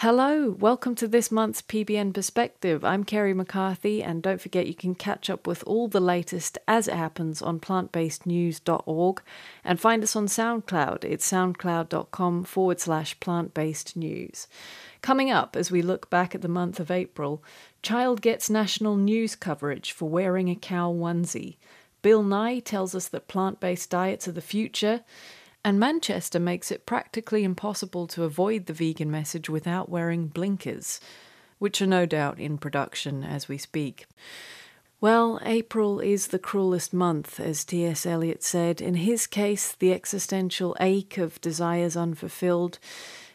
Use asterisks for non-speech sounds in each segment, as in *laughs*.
Hello, welcome to this month's PBN Perspective. I'm Kerry McCarpet, and don't forget you can catch up with all the latest as it happens on plantbasednews.org and find us on SoundCloud. It's soundcloud.com forward slash plant based news. Coming up as we look back at the month of April, child gets national news coverage for wearing a cow onesie. Bill Nye tells us that plant based diets are the future. And Manchester makes it practically impossible to avoid the vegan message without wearing blinkers, which are no doubt in production as we speak. Well, April is the cruelest month, as T.S. Eliot said. In his case, the existential ache of desires unfulfilled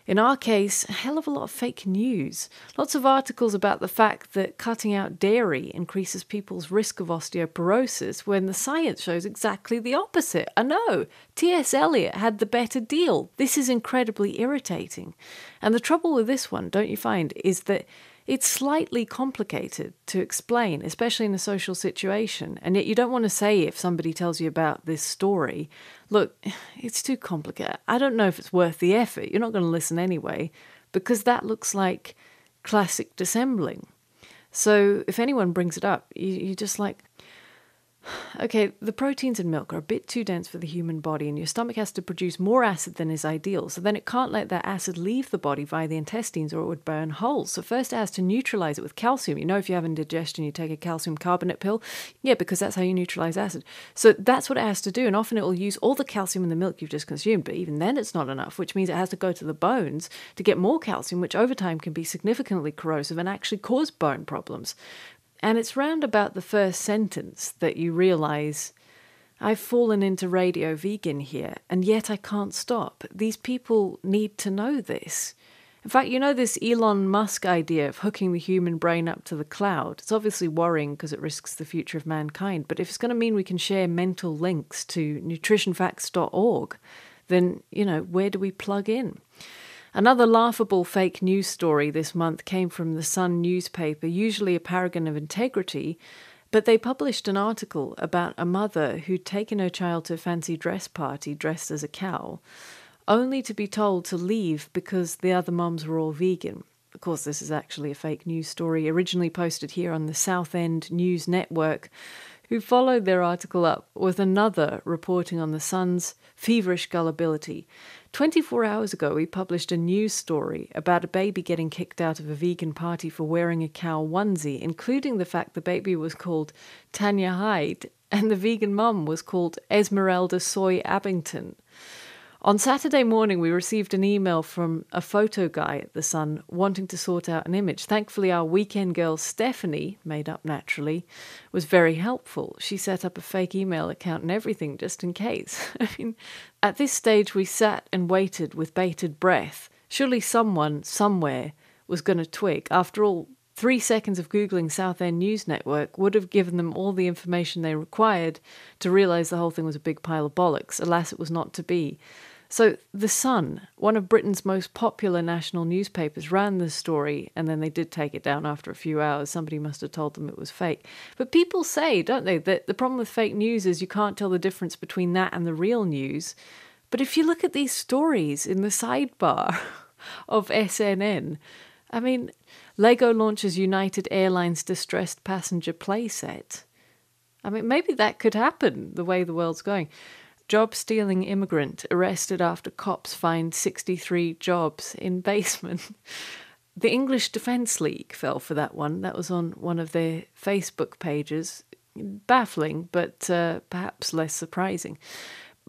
in our case, a hell of a lot of fake news. Lots of articles about the fact that cutting out dairy increases people's risk of osteoporosis when the science shows exactly the opposite. I know, T.S. Eliot had the better deal. This is incredibly irritating. And the trouble with this one, don't you find, is that it's slightly complicated to explain, especially in a social situation. And yet, you don't want to say if somebody tells you about this story, look, *sighs* it's too complicated. I don't know if it's worth the effort. You're not going to listen anyway, because that looks like classic dissembling. So, if anyone brings it up, you, you're just like, Okay, the proteins in milk are a bit too dense for the human body, and your stomach has to produce more acid than is ideal. So then it can't let that acid leave the body via the intestines or it would burn holes. So first it has to neutralize it with calcium. You know, if you have indigestion, you take a calcium carbonate pill. Yeah, because that's how you neutralize acid. So that's what it has to do. And often it will use all the calcium in the milk you've just consumed, but even then it's not enough, which means it has to go to the bones to get more calcium, which over time can be significantly corrosive and actually cause bone problems. And it's round about the first sentence that you realize I've fallen into radio vegan here, and yet I can't stop. These people need to know this. In fact, you know this Elon Musk idea of hooking the human brain up to the cloud? It's obviously worrying because it risks the future of mankind, but if it's going to mean we can share mental links to nutritionfacts.org, then, you know, where do we plug in? Another laughable fake news story this month came from the Sun newspaper, usually a paragon of integrity, but they published an article about a mother who'd taken her child to a fancy dress party dressed as a cow, only to be told to leave because the other moms were all vegan. Of course, this is actually a fake news story originally posted here on the Southend News Network, who followed their article up with another reporting on the Sun's feverish gullibility. 24 hours ago, we published a news story about a baby getting kicked out of a vegan party for wearing a cow onesie, including the fact the baby was called Tanya Hyde and the vegan mum was called Esmeralda Soy Abington. On Saturday morning, we received an email from a photo guy at The Sun wanting to sort out an image. Thankfully, our weekend girl, Stephanie, made up naturally, was very helpful. She set up a fake email account and everything just in case. *laughs* I mean, at this stage, we sat and waited with bated breath. Surely someone, somewhere, was going to twig. After all, Three seconds of Googling Southend News Network would have given them all the information they required to realise the whole thing was a big pile of bollocks. Alas, it was not to be. So, The Sun, one of Britain's most popular national newspapers, ran this story and then they did take it down after a few hours. Somebody must have told them it was fake. But people say, don't they, that the problem with fake news is you can't tell the difference between that and the real news. But if you look at these stories in the sidebar *laughs* of SNN, I mean, Lego launches United Airlines distressed passenger playset. I mean, maybe that could happen the way the world's going. Job stealing immigrant arrested after cops find 63 jobs in basement. *laughs* the English Defence League fell for that one. That was on one of their Facebook pages. Baffling, but uh, perhaps less surprising.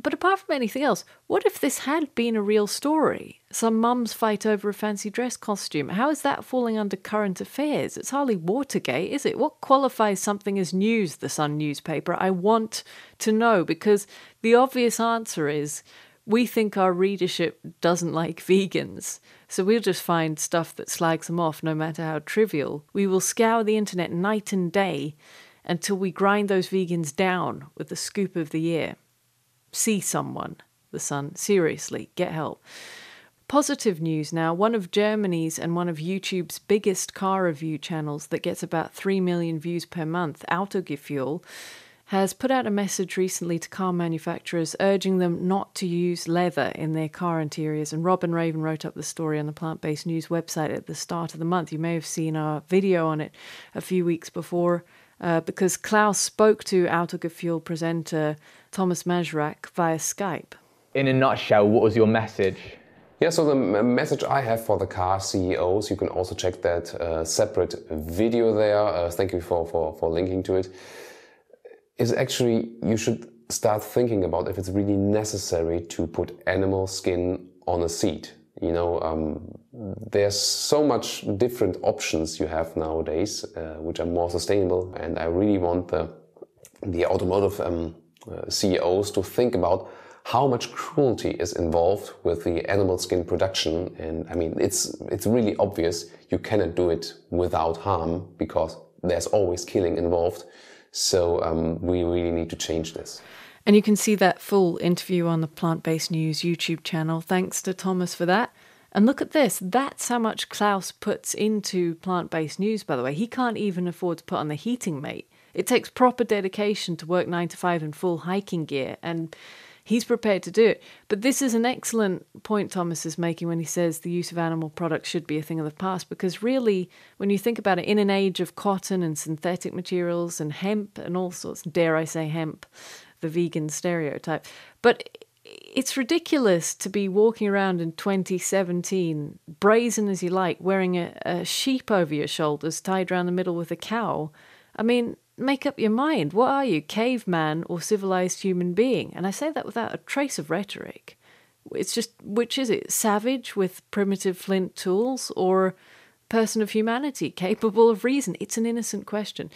But apart from anything else, what if this had been a real story? Some mums fight over a fancy dress costume. How is that falling under current affairs? It's hardly Watergate, is it? What qualifies something as news, the Sun newspaper? I want to know because the obvious answer is we think our readership doesn't like vegans, so we'll just find stuff that slags them off no matter how trivial. We will scour the internet night and day until we grind those vegans down with the scoop of the year see someone, the Sun. Seriously, get help. Positive news now one of Germany's and one of YouTube's biggest car review channels that gets about 3 million views per month, Autogefühl, has put out a message recently to car manufacturers urging them not to use leather in their car interiors. And Robin Raven wrote up the story on the Plant Based News website at the start of the month. You may have seen our video on it a few weeks before. Uh, because Klaus spoke to Autogefühl presenter Thomas Majchrzak via Skype. In a nutshell, what was your message? Yeah, so the message I have for the car CEOs, you can also check that uh, separate video there. Uh, thank you for, for, for linking to it is actually you should start thinking about if it's really necessary to put animal skin on a seat. You know, um, there's so much different options you have nowadays, uh, which are more sustainable. And I really want the, the automotive um, uh, CEOs to think about how much cruelty is involved with the animal skin production. And I mean, it's, it's really obvious you cannot do it without harm because there's always killing involved. So um, we really need to change this. And you can see that full interview on the Plant Based News YouTube channel. Thanks to Thomas for that. And look at this. That's how much Klaus puts into plant based news, by the way. He can't even afford to put on the heating mate. It takes proper dedication to work nine to five in full hiking gear. And he's prepared to do it. But this is an excellent point Thomas is making when he says the use of animal products should be a thing of the past, because really, when you think about it, in an age of cotton and synthetic materials and hemp and all sorts, dare I say hemp, the vegan stereotype, but it's ridiculous to be walking around in 2017, brazen as you like, wearing a, a sheep over your shoulders tied around the middle with a cow. I mean, make up your mind. What are you, caveman or civilized human being? And I say that without a trace of rhetoric. It's just, which is it? Savage with primitive flint tools or person of humanity capable of reason? It's an innocent question.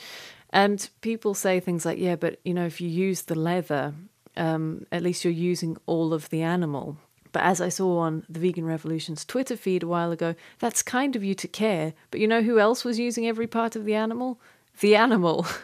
And people say things like, yeah, but you know, if you use the leather, um, at least you're using all of the animal. But as I saw on the Vegan Revolution's Twitter feed a while ago, that's kind of you to care. But you know who else was using every part of the animal? the animal. *laughs*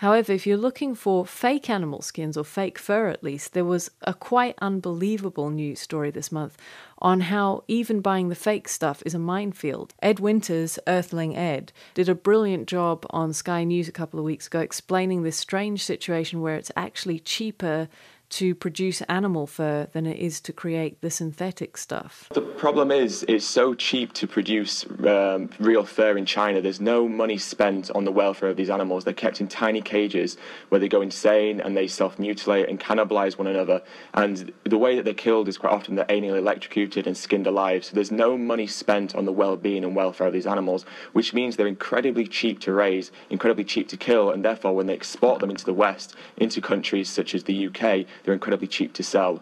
However, if you're looking for fake animal skins or fake fur at least, there was a quite unbelievable news story this month on how even buying the fake stuff is a minefield. Ed Winters, Earthling Ed, did a brilliant job on Sky News a couple of weeks ago explaining this strange situation where it's actually cheaper to produce animal fur than it is to create the synthetic stuff. The problem is, it's so cheap to produce um, real fur in China. There's no money spent on the welfare of these animals. They're kept in tiny cages where they go insane and they self mutilate and cannibalize one another. And the way that they're killed is quite often they're anally electrocuted and skinned alive. So there's no money spent on the well being and welfare of these animals, which means they're incredibly cheap to raise, incredibly cheap to kill, and therefore when they export them into the West, into countries such as the UK, they're incredibly cheap to sell.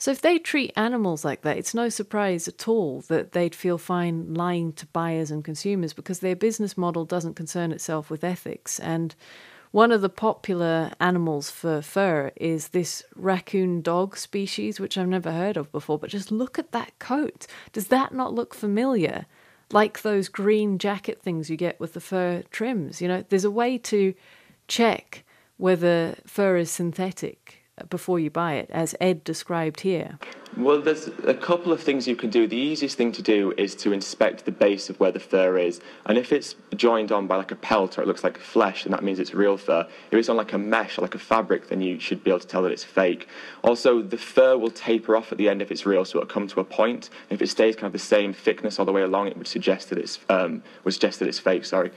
So if they treat animals like that, it's no surprise at all that they'd feel fine lying to buyers and consumers because their business model doesn't concern itself with ethics. And one of the popular animals for fur is this raccoon dog species, which I've never heard of before. But just look at that coat. Does that not look familiar? Like those green jacket things you get with the fur trims. You know, there's a way to check whether fur is synthetic before you buy it, as Ed described here? Well, there's a couple of things you can do. The easiest thing to do is to inspect the base of where the fur is. And if it's joined on by like a pelt or it looks like flesh, then that means it's real fur. If it's on like a mesh or like a fabric, then you should be able to tell that it's fake. Also, the fur will taper off at the end if it's real, so it'll come to a point. If it stays kind of the same thickness all the way along, it would suggest that it's um, would suggest that it's fake. Sorry.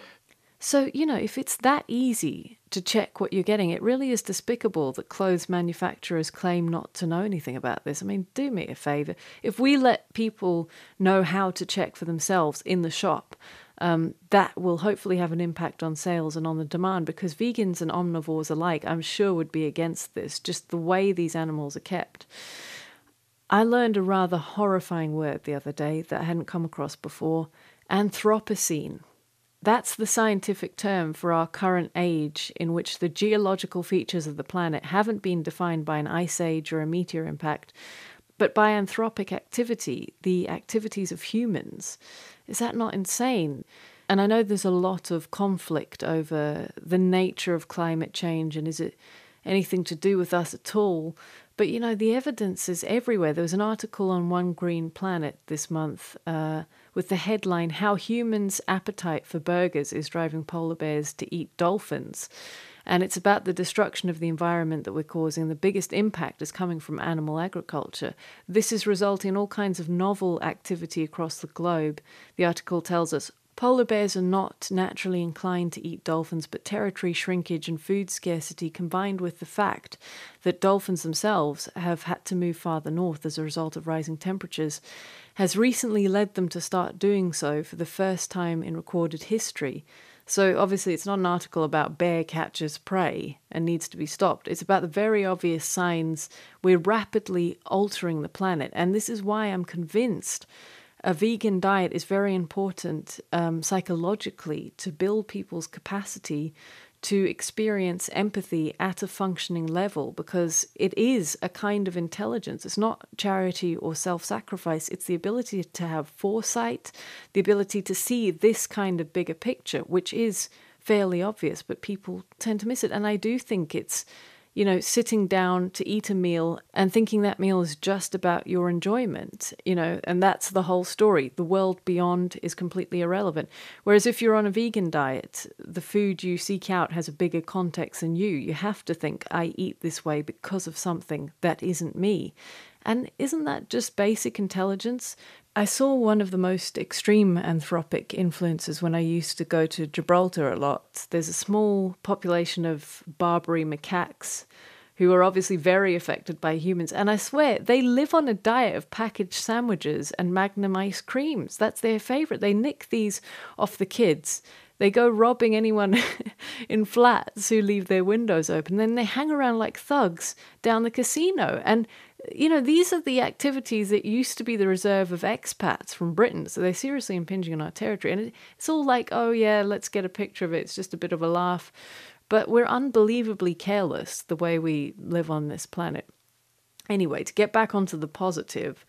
So, you know, if it's that easy to check what you're getting, it really is despicable that clothes manufacturers claim not to know anything about this. I mean, do me a favor. If we let people know how to check for themselves in the shop, um, that will hopefully have an impact on sales and on the demand because vegans and omnivores alike, I'm sure, would be against this, just the way these animals are kept. I learned a rather horrifying word the other day that I hadn't come across before Anthropocene. That's the scientific term for our current age, in which the geological features of the planet haven't been defined by an ice age or a meteor impact, but by anthropic activity, the activities of humans. Is that not insane? And I know there's a lot of conflict over the nature of climate change and is it anything to do with us at all? But you know, the evidence is everywhere. There was an article on One Green Planet this month. Uh, with the headline How Humans' Appetite for Burgers is Driving Polar Bears to Eat Dolphins. And it's about the destruction of the environment that we're causing. The biggest impact is coming from animal agriculture. This is resulting in all kinds of novel activity across the globe. The article tells us Polar bears are not naturally inclined to eat dolphins, but territory shrinkage and food scarcity, combined with the fact that dolphins themselves have had to move farther north as a result of rising temperatures, has recently led them to start doing so for the first time in recorded history. So, obviously, it's not an article about bear catches prey and needs to be stopped. It's about the very obvious signs we're rapidly altering the planet. And this is why I'm convinced a vegan diet is very important um, psychologically to build people's capacity to experience empathy at a functioning level because it is a kind of intelligence. It's not charity or self sacrifice, it's the ability to have foresight, the ability to see this kind of bigger picture, which is fairly obvious, but people tend to miss it. And I do think it's you know, sitting down to eat a meal and thinking that meal is just about your enjoyment, you know, and that's the whole story. The world beyond is completely irrelevant. Whereas if you're on a vegan diet, the food you seek out has a bigger context than you. You have to think, I eat this way because of something that isn't me. And isn't that just basic intelligence? I saw one of the most extreme anthropic influences when I used to go to Gibraltar a lot. There's a small population of Barbary macaques who are obviously very affected by humans. And I swear, they live on a diet of packaged sandwiches and magnum ice creams. That's their favorite. They nick these off the kids. They go robbing anyone *laughs* in flats who leave their windows open. Then they hang around like thugs down the casino. And you know, these are the activities that used to be the reserve of expats from Britain. So they're seriously impinging on our territory. And it's all like, oh, yeah, let's get a picture of it. It's just a bit of a laugh. But we're unbelievably careless the way we live on this planet. Anyway, to get back onto the positive,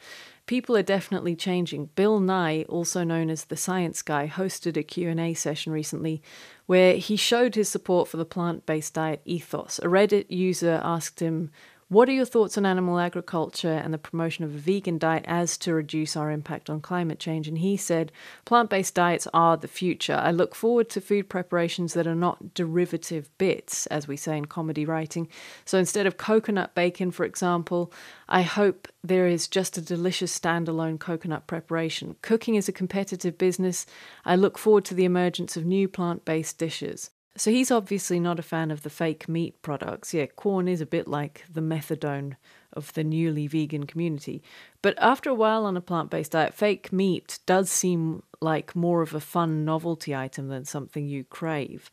people are definitely changing. Bill Nye, also known as the Science Guy, hosted a Q&A session recently where he showed his support for the plant-based diet ethos. A Reddit user asked him what are your thoughts on animal agriculture and the promotion of a vegan diet as to reduce our impact on climate change? And he said, plant based diets are the future. I look forward to food preparations that are not derivative bits, as we say in comedy writing. So instead of coconut bacon, for example, I hope there is just a delicious standalone coconut preparation. Cooking is a competitive business. I look forward to the emergence of new plant based dishes. So he's obviously not a fan of the fake meat products. Yeah, Quorn is a bit like the methadone of the newly vegan community. But after a while on a plant based diet, fake meat does seem like more of a fun novelty item than something you crave.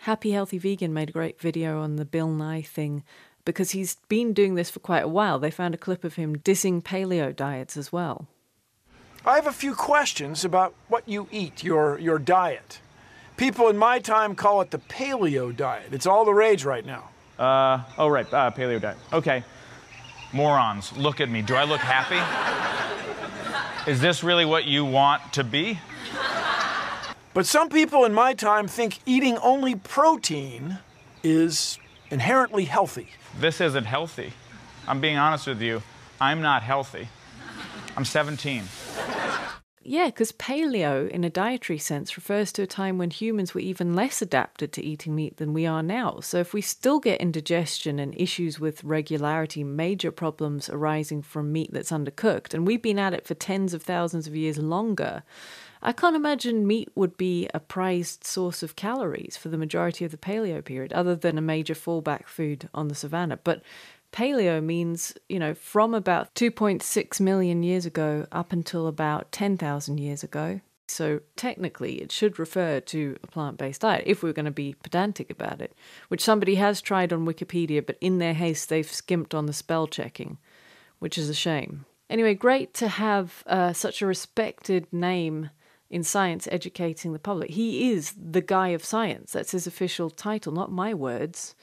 Happy Healthy Vegan made a great video on the Bill Nye thing because he's been doing this for quite a while. They found a clip of him dissing paleo diets as well. I have a few questions about what you eat, your, your diet. People in my time call it the paleo diet. It's all the rage right now. Uh, oh, right, uh, paleo diet. Okay. Morons, look at me. Do I look happy? Is this really what you want to be? But some people in my time think eating only protein is inherently healthy. This isn't healthy. I'm being honest with you. I'm not healthy. I'm 17. Yeah, because paleo, in a dietary sense, refers to a time when humans were even less adapted to eating meat than we are now. So, if we still get indigestion and issues with regularity, major problems arising from meat that's undercooked, and we've been at it for tens of thousands of years longer, I can't imagine meat would be a prized source of calories for the majority of the paleo period, other than a major fallback food on the savannah. But paleo means, you know, from about 2.6 million years ago up until about 10,000 years ago. So technically, it should refer to a plant based diet if we're going to be pedantic about it, which somebody has tried on Wikipedia, but in their haste, they've skimped on the spell checking, which is a shame. Anyway, great to have uh, such a respected name in science educating the public. He is the guy of science. That's his official title, not my words.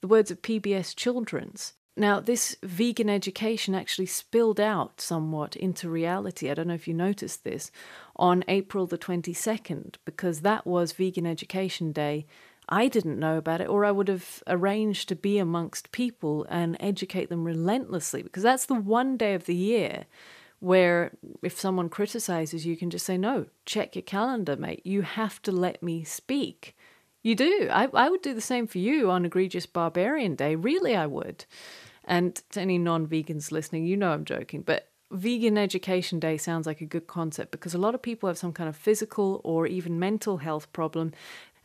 The words of PBS Children's. Now, this vegan education actually spilled out somewhat into reality. I don't know if you noticed this on April the 22nd, because that was Vegan Education Day. I didn't know about it, or I would have arranged to be amongst people and educate them relentlessly, because that's the one day of the year where if someone criticizes you, can just say, No, check your calendar, mate. You have to let me speak You do. I, I would do the same for you on Egregious Barbarian Day. Really, I would. And to any non vegans listening, you know I'm joking, but Vegan Education Day sounds like a good concept because a lot of people have some kind of physical or even mental health problem,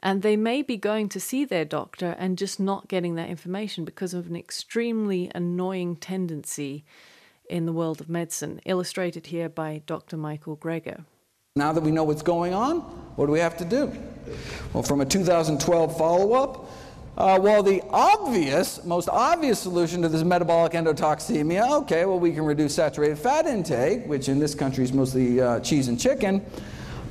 and they may be going to see their doctor and just not getting that information because of an extremely annoying tendency in the world of medicine, illustrated here by Dr. Michael Greger. Now that we know what's going on, what do we have to do? Well, from a 2012 follow up, uh, well, the obvious, most obvious solution to this metabolic endotoxemia, okay, well, we can reduce saturated fat intake, which in this country is mostly uh, cheese and chicken,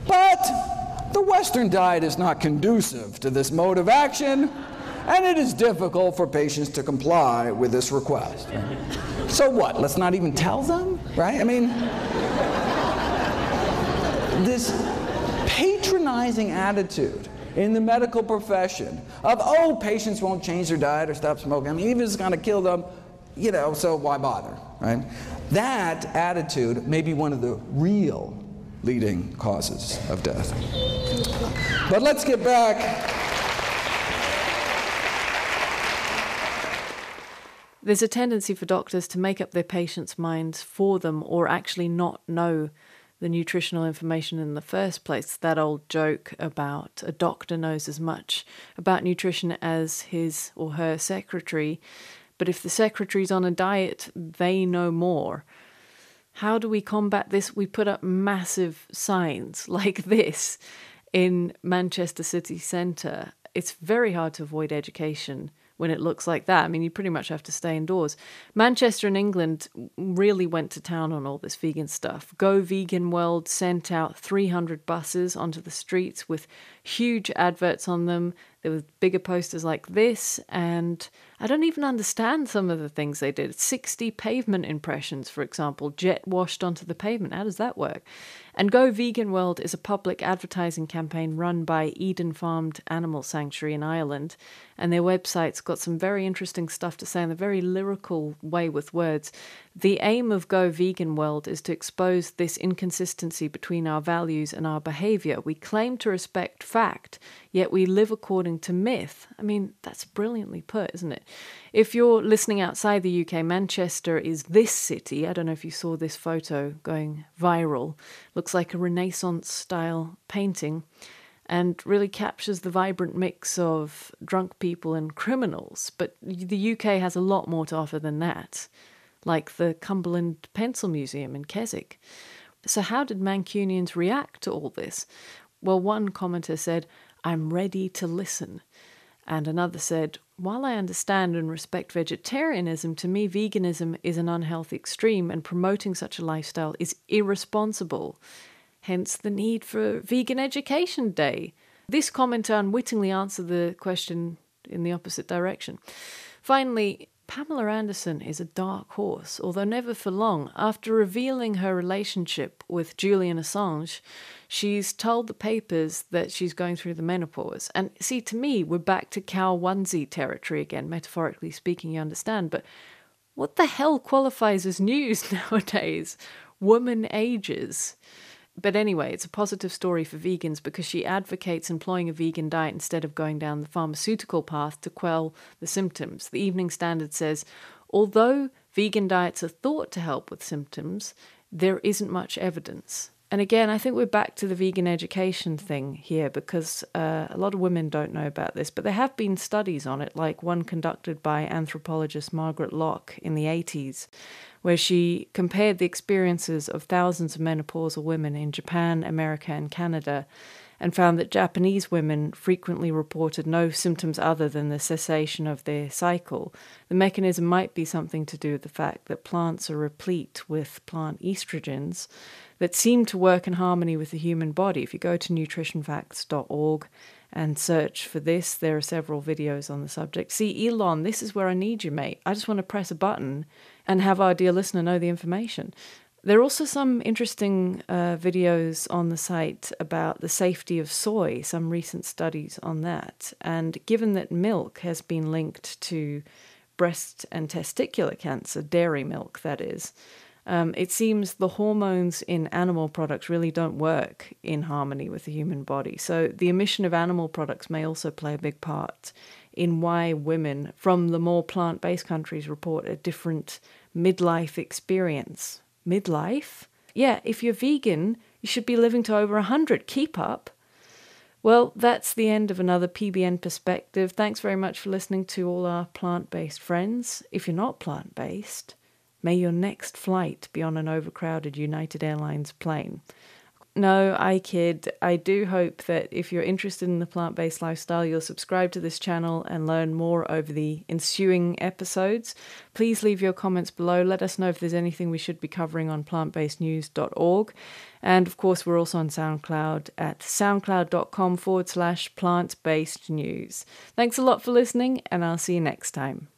but the Western diet is not conducive to this mode of action, and it is difficult for patients to comply with this request. So what? Let's not even tell them, right? I mean, this patronizing attitude in the medical profession of, oh, patients won't change their diet or stop smoking. I mean, even if it's going to kill them, you know, so why bother, right? That attitude may be one of the real leading causes of death. But let's get back. There's a tendency for doctors to make up their patients' minds for them or actually not know the nutritional information in the first place. That old joke about a doctor knows as much about nutrition as his or her secretary, but if the secretary's on a diet, they know more. How do we combat this? We put up massive signs *laughs* like this in Manchester city centre. It's very hard to avoid education when it looks like that. I mean, you pretty much have to stay indoors. Manchester and England really went to town on all this vegan stuff. Go Vegan World sent out 300 buses onto the streets with huge adverts on them. There were bigger posters like this, and I don't even understand some of the things they did. 60 pavement impressions, for example, jet washed onto the pavement. How does that work? And Go Vegan World is a public advertising campaign run by Eden Farmed Animal Sanctuary in Ireland. And their website's got some very interesting stuff to say in a very lyrical way with words. The aim of Go Vegan World is to expose this inconsistency between our values and our behavior. We claim to respect fact, yet we live according to myth. I mean, that's brilliantly put, isn't it? If you're listening outside the UK, Manchester is this city. I don't know if you saw this photo going viral. Looks like a Renaissance style painting and really captures the vibrant mix of drunk people and criminals. But the UK has a lot more to offer than that like the Cumberland Pencil Museum in Keswick. So, how did Mancunians react to all this? Well, one commenter said, I'm ready to listen. And another said, While I understand and respect vegetarianism, to me, veganism is an unhealthy extreme, and promoting such a lifestyle is irresponsible. Hence the need for Vegan Education Day. This commenter unwittingly answered the question in the opposite direction. Finally, Pamela Anderson is a dark horse, although never for long. After revealing her relationship with Julian Assange, she's told the papers that she's going through the menopause. And see, to me, we're back to cow onesie territory again, metaphorically speaking, you understand. But what the hell qualifies as news *laughs* nowadays? Woman ages. But anyway, it's a positive story for vegans because she advocates employing a vegan diet instead of going down the pharmaceutical path to quell the symptoms. The Evening Standard says although vegan diets are thought to help with symptoms, there isn't much evidence. And again, I think we're back to the vegan education thing here because uh, a lot of women don't know about this, but there have been studies on it, like one conducted by anthropologist Margaret Lock in the 80s, where she compared the experiences of thousands of menopausal women in Japan, America, and Canada, and found that Japanese women frequently reported no symptoms other than the cessation of their cycle. The mechanism might be something to do with the fact that plants are replete with plant estrogens that seem to work in harmony with the human body. If you go to nutritionfacts.org and search for this, there are several videos on the subject. See, Elon, this is where I need you, mate. I just want to press a button and have our dear listener know the information. There are also some interesting uh, videos on the site about the safety of soy, some recent studies on that. And given that milk has been linked to breast and testicular cancer, dairy milk that is, Um, it seems the hormones in animal products really don't work in harmony with the human body. So, the emission of animal products may also play a big part in why women from the more plant based countries report a different midlife experience. Midlife? Yeah, if you're vegan, you should be living to over 100. Keep up. Well, that's the end of another PBN perspective. Thanks very much for listening to all our plant based friends. If you're not plant based, may your next flight be on an overcrowded United Airlines plane. No, I kid. I do hope that if you're interested in the plant based lifestyle, you'll subscribe to this channel and learn more over the ensuing episodes. Please leave your comments below. Let us know if there's anything we should be covering on plantbasednews.org. And of course, we're also on SoundCloud at soundcloud.com forward slash plant based news. Thanks a lot for listening, and I'll see you next time.